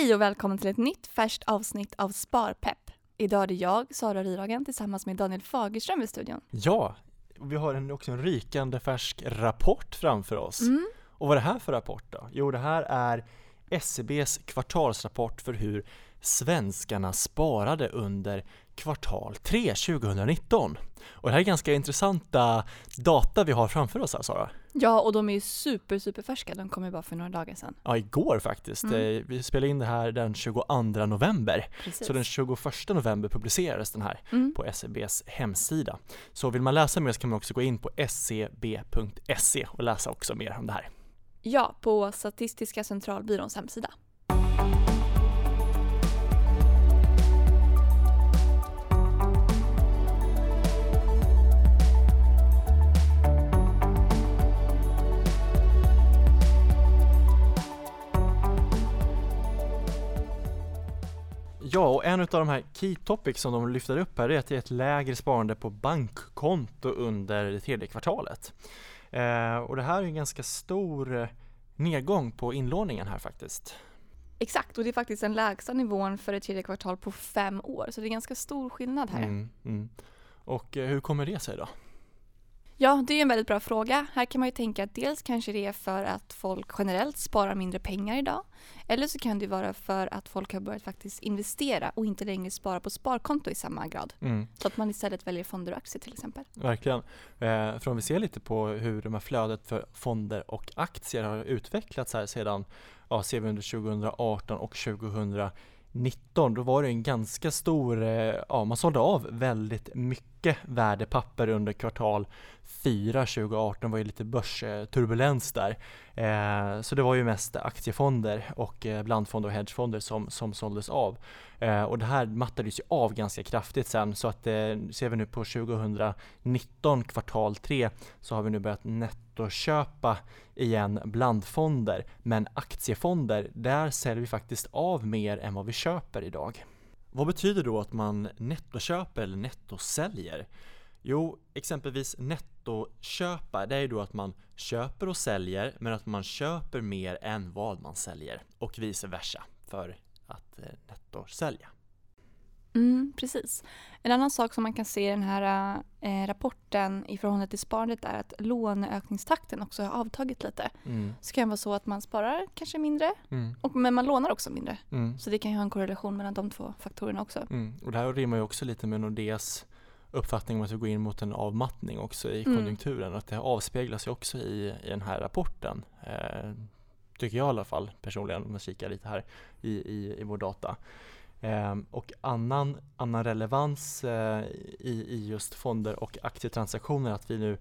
Hej och välkommen till ett nytt färskt avsnitt av Sparpepp. Idag är det jag, Sara Ryhagen, tillsammans med Daniel Fagerström i studion. Ja, vi har en, också en rykande färsk rapport framför oss. Mm. Och vad är det här för rapport då? Jo, det här är SCBs kvartalsrapport för hur svenskarna sparade under kvartal 3 2019. Och det här är ganska intressanta data vi har framför oss här Sara. Ja, och de är ju super, super färska. De kom ju bara för några dagar sedan. Ja, igår faktiskt. Mm. Eh, Vi spelade in det här den 22 november. Precis. Så den 21 november publicerades den här mm. på SCBs hemsida. Så vill man läsa mer så kan man också gå in på scb.se och läsa också mer om det här. Ja, på Statistiska centralbyråns hemsida. Ja, och en av de här key topics som de lyfter upp här är att det är ett lägre sparande på bankkonto under det tredje kvartalet. Eh, och det här är en ganska stor eh, nedgång på inlåningen här faktiskt. Exakt, och det är faktiskt den lägsta nivån för ett tredje kvartal på fem år. Så det är ganska stor skillnad här. Mm, mm. Och eh, hur kommer det sig då? Ja, det är en väldigt bra fråga. Här kan man ju tänka att dels kanske det är för att folk generellt sparar mindre pengar idag. Eller så kan det vara för att folk har börjat faktiskt investera och inte längre spara på sparkonto i samma grad. Mm. Så att man istället väljer fonder och aktier till exempel. Verkligen. Eh, för om vi ser lite på hur de här flödet för fonder och aktier har utvecklats här sedan, ja, ser vi under 2018 och 2019, då var det en ganska stor, ja, man sålde av väldigt mycket värdepapper under kvartal 4 2018, var ju lite börsturbulens där. Eh, så det var ju mest aktiefonder och blandfonder och hedgefonder som, som såldes av. Eh, och det här mattades ju av ganska kraftigt sen så att eh, ser vi nu på 2019 kvartal 3 så har vi nu börjat netto köpa igen blandfonder men aktiefonder där säljer vi faktiskt av mer än vad vi köper idag. Vad betyder då att man nettoköper eller nettosäljer? Jo, exempelvis nettoköpa, det är ju då att man köper och säljer men att man köper mer än vad man säljer och vice versa för att eh, nettosälja. Mm, precis. En annan sak som man kan se i den här eh, rapporten i förhållande till sparandet är att låneökningstakten också har avtagit lite. Mm, Så kan det vara så att man sparar kanske mindre, mm, och, men man lånar också mindre. mm, Så det kan ju ha en korrelation mellan de två faktorerna också. mm. Och det här rimmar ju också lite med Nordeas uppfattning om att vi går in mot en avmattning också i Mm. konjunkturen. Att det avspeglas ju också i, i den här rapporten. Eh, tycker jag i alla fall personligen om man kikar lite här i, i, i vår data. Eh, och annan, annan relevans eh, i, i just fonder och aktietransaktioner att vi nu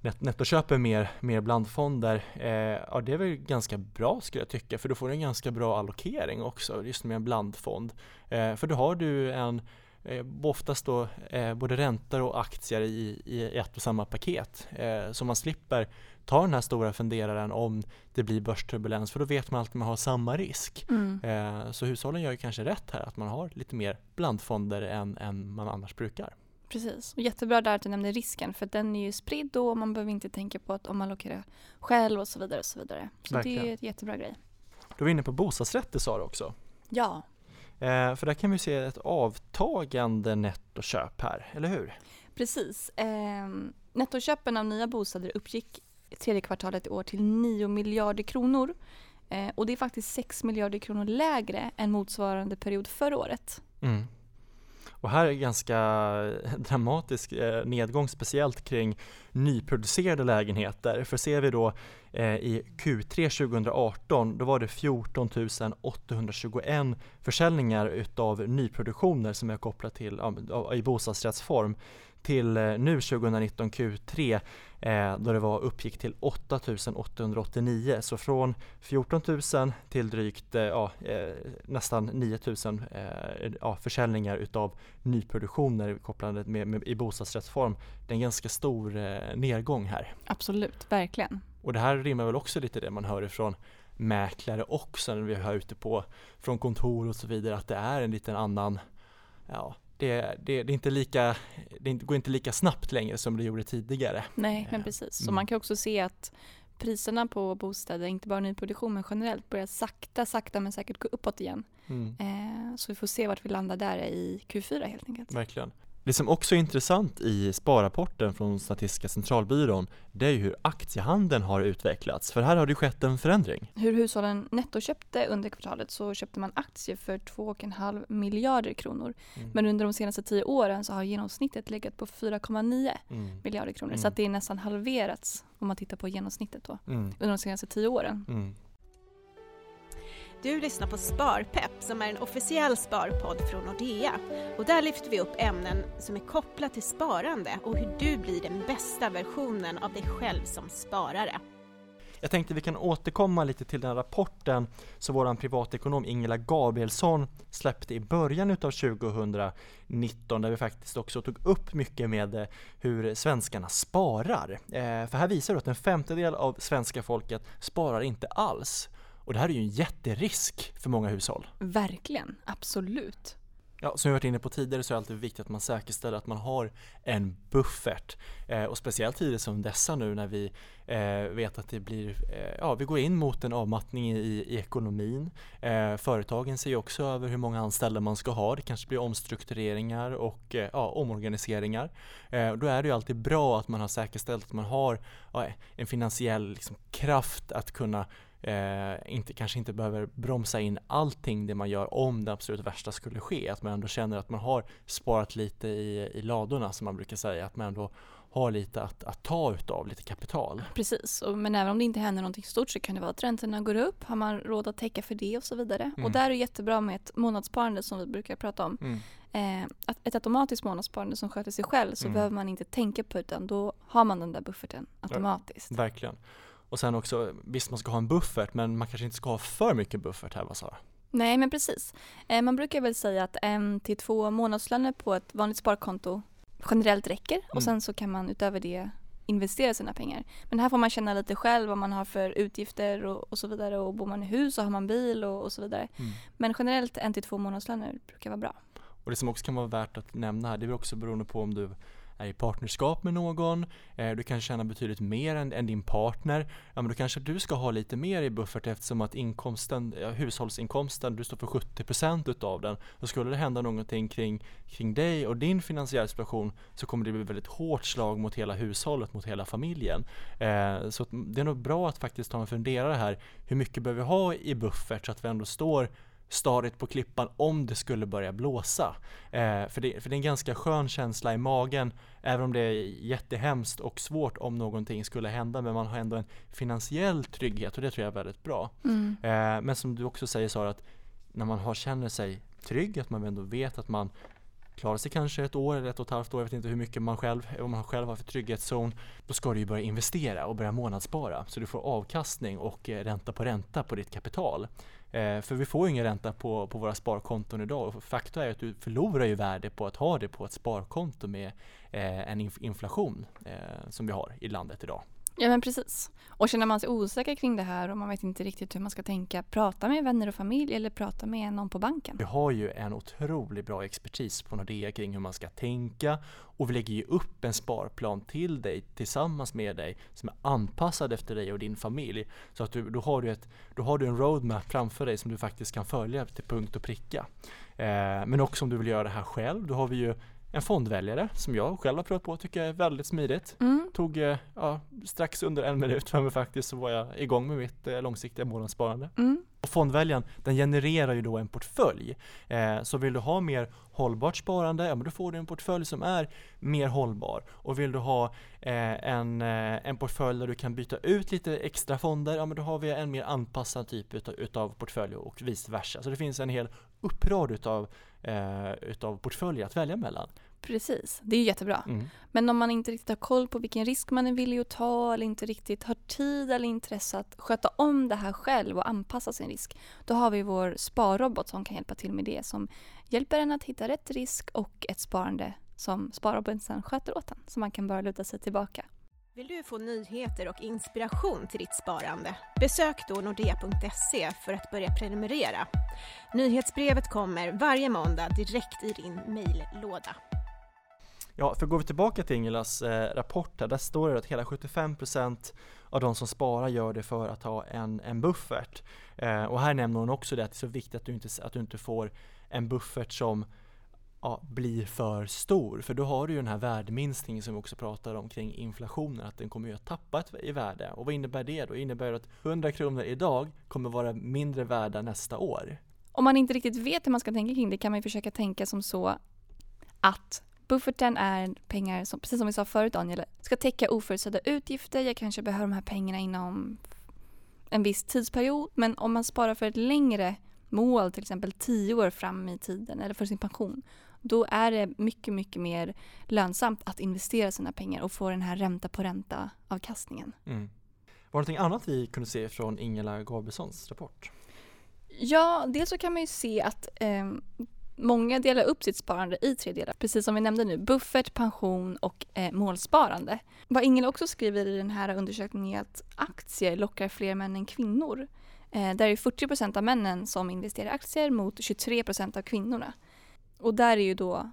net, nettoköper mer, mer blandfonder, eh, ja det är väl ganska bra skulle jag tycka för då får du en ganska bra allokering också just med en blandfond. Eh, för då har du en eh, oftast då eh, både räntor och aktier i, i ett och samma paket. Eh, så man slipper ta den här stora funderaren om det blir börsturbulens för då vet man alltid att man har samma risk. Mm. Eh, så hushållen gör ju kanske rätt här att man har lite mer blandfonder än, än man annars brukar. Precis. Och jättebra där att du nämnde risken för den är ju spridd då och man behöver inte tänka på att om man allokerar själv och så vidare. och Så vidare. Så det Verkligen. är en jättebra grej. Är vi inne på bostadsrätter sa du också. Ja, Eh, för där kan vi se ett avtagande nettoköp här, eller hur? precis. Ehm, nettoköpen av nya bostäder uppgick tredje kvartalet i år till 9 miljarder kronor. Eh, och det är faktiskt 6 miljarder kronor lägre än motsvarande period förra året. Mm. Och här är ganska eh, dramatisk eh, nedgång speciellt kring nyproducerade lägenheter. För ser vi då eh, i Q3 2018 då var det 14 821 försäljningar utav nyproduktioner som är kopplat till i bostadsrättsform till eh, nu 2019 Q3 eh, då det var uppgick till 8 889 så från 14 000 till drygt eh, ja, nästan 9 000 eh, ja, försäljningar utav nyproduktioner kopplade med, med, i bostadsrättsform. Det är en ganska stor nedgång här. Absolut, verkligen. Och det här rimmar väl också lite det man hör ifrån mäklare också när vi hör ute på från kontor och så vidare att det är en liten annan ja, det, det, det, är inte lika, det går inte lika snabbt längre som det gjorde tidigare. Nej, men Eh, precis. Så mm. man kan också se att priserna på bostäder, inte bara nyproduktion men generellt, börjar sakta, sakta men säkert gå uppåt igen. Mm. Eh, så vi får se vart vi landar där i Q4 helt enkelt. Verkligen. Det som också är intressant i sparrapporten från Statistiska centralbyrån det är hur aktiehandeln har utvecklats, för här har det skett en förändring. Hur hushållen nettoköpte under kvartalet så köpte man aktier för 2,5 miljarder kronor. Mm. Men under de senaste tio åren så har genomsnittet legat på 4,9 Mm. miljarder kronor. Mm. Så det är nästan halverats om man tittar på genomsnittet då Mm. under de senaste tio åren. Du lyssnar på Sparpepp som är en officiell sparpodd från Nordea. Och där lyfter vi upp ämnen som är kopplade till sparande och hur du blir den bästa versionen av dig själv som sparare. Jag tänkte vi kan återkomma lite till den rapporten som vår privatekonom Ingela Gabrielsson släppte i början utav 2019 där vi faktiskt också tog upp mycket med eh, hur svenskarna sparar. Eh, för här visar det att en femtedel av svenska folket sparar inte alls. Och det här är ju en jätterisk för många hushåll. Verkligen, absolut. Ja, som vi varit inne på tidigare så är det alltid viktigt att man säkerställer att man har en buffert. Eh, och speciellt tider som dessa nu när vi eh, vet att det blir, eh, ja vi går in mot en avmattning i, i ekonomin. Eh, företagen ser också över hur många anställda man ska ha. Det kanske blir omstruktureringar och eh, ja, omorganiseringar. Eh, då är det ju alltid bra att man har säkerställt att man har ja, en finansiell liksom, kraft att kunna eh, inte, kanske inte behöver bromsa in allting det man gör om det absolut värsta skulle ske. Att man ändå känner att man har sparat lite i, i ladorna som man brukar säga. Att man ändå har lite att, att ta utav, lite kapital. Precis, och, men även om det inte händer någonting stort så kan det vara att räntorna går upp. Har man råd att täcka för det och så vidare. Mm. Och där är det jättebra med ett månadssparande som vi brukar prata om. Eh, att ett automatiskt månadssparande som sköter sig själv så Mm. behöver man inte tänka på utan då har man den där bufferten automatiskt. Verkligen. Och sen också, visst man ska ha en buffert men man kanske inte ska ha för mycket buffert här, vad sa jag? Nej men precis. Eh, man brukar väl säga att en till två månadslöner på ett vanligt sparkonto generellt räcker Mm. och sen så kan man utöver det investera sina pengar. Men här får man känna lite själv vad man har för utgifter och, och så vidare och bor man i hus och har man bil och, och så vidare. Mm. Men generellt en till två månadslöner brukar vara bra. Och det som också kan vara värt att nämna här, det är också beroende på om du är i partnerskap med någon, eh, du kanske tjänar betydligt mer än, än din partner, ja men då kanske du ska ha lite mer i buffert eftersom att inkomsten, ja, hushållsinkomsten, du står för 70% utav den. Då skulle det hända någonting kring, kring dig och din finansiella situation så kommer det bli väldigt hårt slag mot hela hushållet, mot hela familjen. Eh, så det är nog bra att faktiskt ta en funderare här, hur mycket behöver vi ha i buffert så att vi ändå står stadigt på klippan om det skulle börja blåsa. Eh, för, det, för det är en ganska skön känsla i magen, även om det är jättehemskt och svårt om någonting skulle hända, men man har ändå en finansiell trygghet och det tror jag är väldigt bra. Mm. Eh, men som du också säger Sara, att när man har, känner sig trygg, att man ändå vet att man klarar sig kanske ett år eller ett och ett halvt år, jag vet inte hur mycket man själv, vad man själv har för trygghetszon, då ska du ju börja investera och börja månadsspara så du får avkastning och eh, ränta på ränta på ditt kapital. Eh, för vi får ju ingen ränta på, på våra sparkonton idag och faktum är att du förlorar ju värde på att ha det på ett sparkonto med eh, en inf- inflation eh, som vi har i landet idag. Ja men precis. Och känner man sig osäker kring det här och man vet inte riktigt hur man ska tänka, prata med vänner och familj eller prata med någon på banken. Vi har ju en otroligt bra expertis på Nordea kring hur man ska tänka och vi lägger ju upp en sparplan till dig tillsammans med dig som är anpassad efter dig och din familj. Så att du, då, har du ett, då har du en roadmap framför dig som du faktiskt kan följa till punkt och pricka. Eh, men också om du vill göra det här själv, då har vi ju en fondväljare som jag själv har provat på och tycker är väldigt smidigt. Mm. Tog eh, ja, strax under en minut för mig faktiskt så var jag igång med mitt eh, långsiktiga månadssparande. Mm. Och fondväljaren den genererar ju då en portfölj. Eh, så vill du ha mer hållbart sparande, ja men då får du en portfölj som är mer hållbar. Och vill du ha eh, en, eh, en portfölj där du kan byta ut lite extra fonder, ja men då har vi en mer anpassad typ utav, utav portfölj och vice versa. Så det finns en hel upprad utav, eh, utav portföljer att välja mellan. Precis, det är jättebra. Mm. Men om man inte riktigt har koll på vilken risk man är villig att ta eller inte riktigt har tid eller intresse att sköta om det här själv och anpassa sin risk, då har vi vår sparrobot som kan hjälpa till med det som hjälper en att hitta rätt risk och ett sparande som sparroboten sköter åt en så man kan bara luta sig tillbaka. Vill du få nyheter och inspiration till ditt sparande? Besök då nordea.se för att börja prenumerera. Nyhetsbrevet kommer varje måndag direkt i din mejllåda. Ja, för går vi tillbaka till Ingelas eh, rapport där, där står det att hela 75% av de som sparar gör det för att ha en, en buffert. Eh, och här nämner hon också det att det är så viktigt att du inte, att du inte får en buffert som ja, blir för stor. För då har du ju den här värdeminskningen som vi också pratar om kring inflationen, att den kommer ju att tappa i värde. Och vad innebär det då? Det innebär att 100 kronor idag kommer vara mindre värda nästa år. Om man inte riktigt vet hur man ska tänka kring det kan man ju försöka tänka som så att bufferten är pengar som, precis som vi sa förut Daniel, ska täcka oförutsedda utgifter. Jag kanske behöver de här pengarna inom en viss tidsperiod. Men om man sparar för ett längre mål, till exempel tio år fram i tiden eller för sin pension, då är det mycket, mycket mer lönsamt att investera sina pengar och få den här ränta på ränta avkastningen. Mm. Var det någonting annat vi kunde se från Ingela Gabrielssons rapport? Ja, dels så kan man ju se att eh, många delar upp sitt sparande i tre delar, precis som vi nämnde nu, buffert, pension och eh, målsparande. Vad Ingela också skriver i den här undersökningen är att aktier lockar fler män än kvinnor. Eh, där är 40% av männen som investerar i aktier mot 23% av kvinnorna. Och där är ju då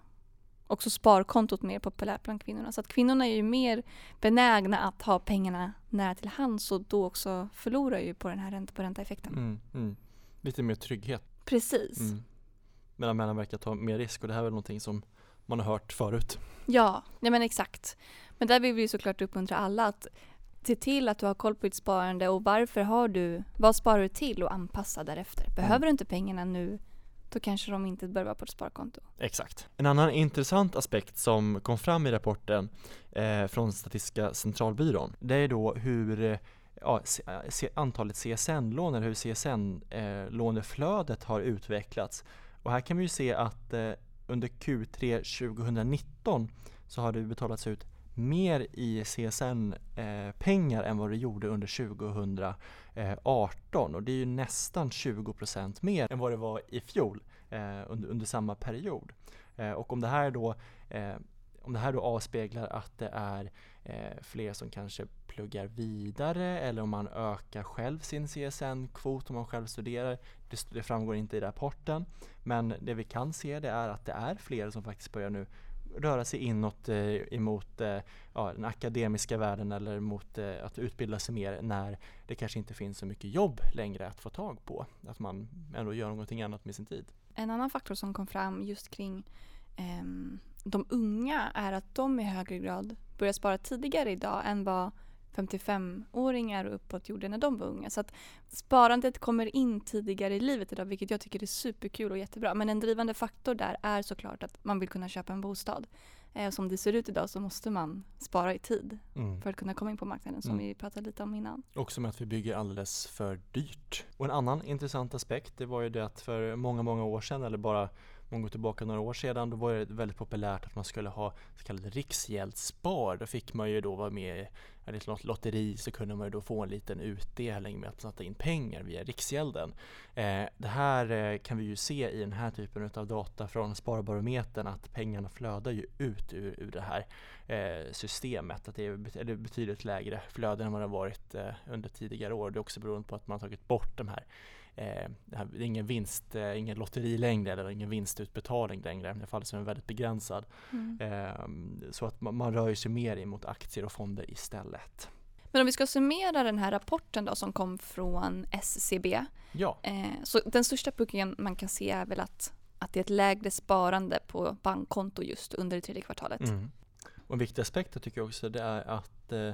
också sparkontot mer populärt bland kvinnorna. Så att kvinnorna är ju mer benägna att ha pengarna nära till hands och då också förlorar ju på den här ränta på ränta-effekten. Mm, mm. Lite mer trygghet. Precis. Mm. Medan männen verkar ta mer risk och det här är väl någonting som man har hört förut. Ja, nej men exakt. Men där vill vi såklart uppmuntra alla att se till att du har koll på ditt sparande och varför har du, vad sparar du till och anpassa därefter. Behöver mm. du inte pengarna nu då kanske de inte bör vara på ett sparkonto. Exakt. En annan intressant aspekt som kom fram i rapporten eh, från Statistiska centralbyrån, det är då hur eh, ja, eh, antalet CSN-lån eller hur CSN-låneflödet har utvecklats. Och här kan vi ju se att eh, under Q3 2019 så har det betalats ut mer i CSN-pengar eh, än vad det gjorde under 2018 och det är ju nästan 20% mer än vad det var i fjol eh, under, under samma period. Eh, och om det här då om det här då avspeglar att det är eh, fler som kanske pluggar vidare eller om man ökar själv sin CSN-kvot om man själv studerar. Det, det, framgår inte i rapporten. Men det vi kan se det är att det är fler som faktiskt börjar nu röra sig inåt eh, emot eh, ja, den akademiska världen eller mot eh, att utbilda sig mer när det kanske inte finns så mycket jobb längre att få tag på. Att man ändå gör någonting annat med sin tid. En annan faktor som kom fram just kring eh, de unga är att de i högre grad börjar spara tidigare idag än vad 55-åringar och uppåt gjorde när de var unga. Så att sparandet kommer in tidigare i livet idag vilket jag tycker är superkul och jättebra. Men en drivande faktor där är såklart att man vill kunna köpa en bostad. Eh, som det ser ut idag så måste man spara i tid mm. för att kunna komma in på marknaden som mm. vi pratade lite om innan. Också med att vi bygger alldeles för dyrt. Och en annan intressant aspekt det var ju det att för många, många år sedan eller bara man går tillbaka några år sedan, då var det väldigt populärt att man skulle ha så kallade riksgäldsspar. Då fick man ju då vara med i ett lotteri så kunde man ju då få en liten utdelning med att sätta in pengar via Riksgälden. Eh, det här eh, kan vi ju se i den här typen av data från Sparbarometern att pengarna flödar ju ut ur, ur det här eh, systemet. Att det är betydligt lägre flöden än vad det har varit eh, under tidigare år. Det är också beroende på att man har tagit bort de här eh, det är ingen vinst, eh, ingen lotteri längre eller ingen vinstutbetalning längre. I alla fall som är väldigt begränsad. Mm. Eh, så att man, man rör sig mer emot aktier och fonder istället. Men om vi ska summera den här rapporten då som kom från SCB. Ja. Eh, så den största pucken man kan se är väl att, att det är ett lägre sparande på bankkonto just under det tredje kvartalet. Mm. Och en viktig aspekt tycker jag också det är att eh,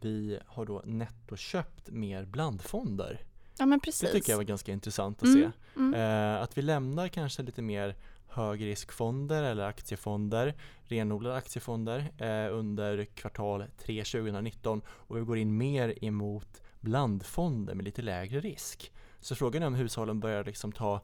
vi har då nettoköpt mer blandfonder. Ja men precis. Det tycker jag var ganska intressant att mm, se. Mm. Eh, att vi lämnar kanske lite mer högriskfonder eller aktiefonder, renodlade aktiefonder eh, under kvartal 3 2019 och vi går in mer emot blandfonder med lite lägre risk. Så frågan är om hushållen börjar liksom ta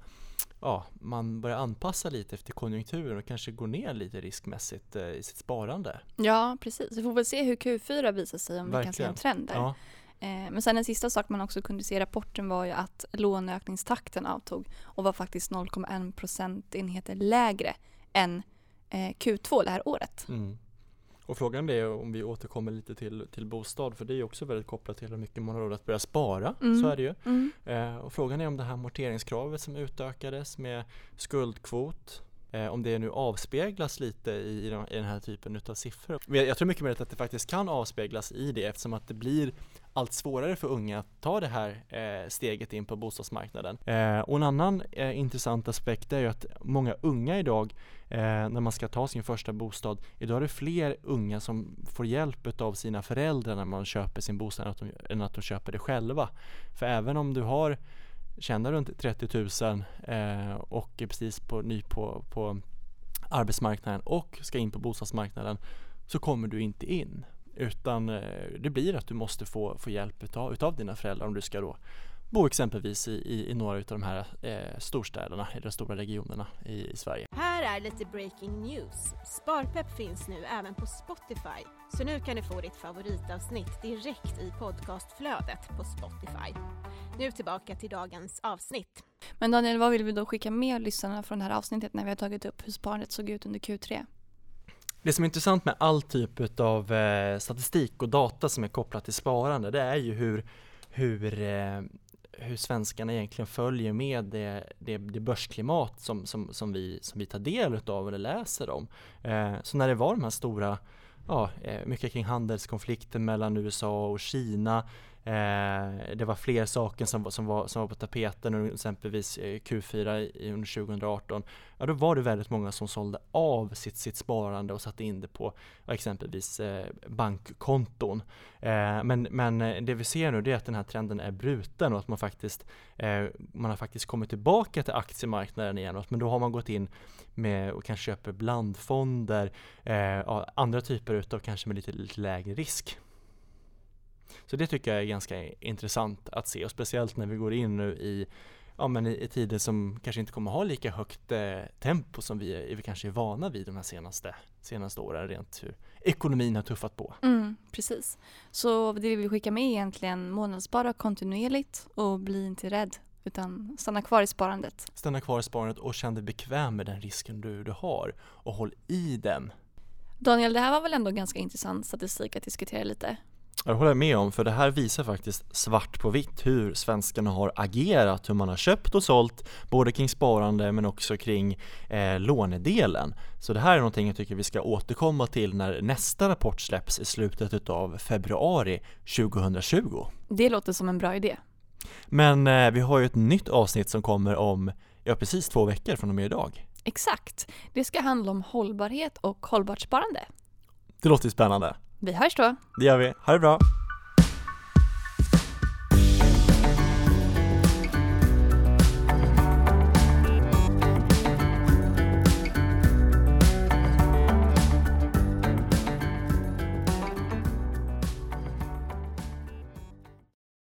ja, man börjar anpassa lite efter konjunkturen och kanske gå ner lite riskmässigt eh, i sitt sparande. Ja, precis. Vi får väl se hur Q4 visar sig om Verkligen. vi kan se en trend där. Ja. Eh, men sen en sista sak man också kunde se i rapporten var ju att låneökningstakten avtog och var faktiskt 0,1 procentenheter lägre än eh, Q2 det här året. Mm. Och frågan är om vi återkommer lite till, till bostad för det är också väldigt kopplat till hur mycket man har råd att börja spara. Mm. Så är det ju. Mm. Eh, och frågan är om det här amorteringskravet som utökades med skuldkvot eh, om det nu avspeglas lite i, i, den, här typen utav siffror. Jag, jag tror mycket mer att det faktiskt kan avspeglas i det eftersom att det blir allt svårare för unga att ta det här eh, steget in på bostadsmarknaden. Eh, och en annan eh, intressant aspekt är ju att många unga idag eh, när man ska ta sin första bostad, idag är det fler unga som får hjälp av sina föräldrar när man köper sin bostad än att de, än att de köper det själva. För även om du har tjänar runt 30 000 eh, och är precis på, ny på, på arbetsmarknaden och ska in på bostadsmarknaden så kommer du inte in. Utan eh, det blir att du måste få, få hjälp utav, utav dina föräldrar om du ska då bo exempelvis i, i, i några av de här eh, storstäderna, i de stora regionerna i, i, Sverige. Här är lite breaking news. Sparpepp finns nu även på Spotify. Så nu kan du få ditt favoritavsnitt direkt i podcastflödet på Spotify. Nu tillbaka till dagens avsnitt. Men Daniel, vad vill vi då skicka med lyssnarna från det här avsnittet när vi har tagit upp hur sparandet såg ut under Q3? Det som är intressant med all typ av eh, statistik och data som är kopplat till sparande det är ju hur, hur, eh, hur svenskarna egentligen följer med det, det, det börsklimat som, som, som, vi, som vi tar del av eller läser om. Eh, så när det var de här stora ja, eh, mycket kring handelskonflikten mellan USA och Kina Eh, det var fler saker som, som, var, som var på tapeten, exempelvis eh, Q4 under 2018. Ja, då var det väldigt många som sålde av sitt, sitt sparande och satte in det på exempelvis eh, bankkonton. Eh, men, men eh, det vi ser nu är att den här trenden är bruten och att man faktiskt eh, man har faktiskt kommit tillbaka till aktiemarknaden igen. Men då har man gått in med och kanske köper blandfonder, eh, andra typer utav kanske med lite, lite lägre risk. Så det tycker jag är ganska intressant att se och speciellt när vi går in nu i ja, men i, i tider som kanske inte kommer ha lika högt eh, tempo som vi, är, vi kanske är vana vid de här senaste, senaste åren rent hur ekonomin har tuffat på. Mm, precis. Så det vi vill skicka med är egentligen månadsspara kontinuerligt och bli inte rädd utan stanna kvar i sparandet. Stanna kvar i sparandet och känn dig bekväm med den risken du, du har och håll i den. Daniel, det här var väl ändå ganska intressant statistik att diskutera lite? Jag håller med om, för det här visar faktiskt svart på vitt hur svenskarna har agerat, hur man har köpt och sålt, både kring sparande men också kring eh, lånedelen. Så det här är någonting jag tycker vi ska återkomma till när nästa rapport släpps i slutet av februari 2020. Det låter som en bra idé. Men eh, vi har ju ett nytt avsnitt som kommer om, ja precis två veckor från och med idag. Exakt. Det ska handla om hållbarhet och hållbart sparande. Det låter spännande. Vi hörs då. Det gör vi. Ha det bra.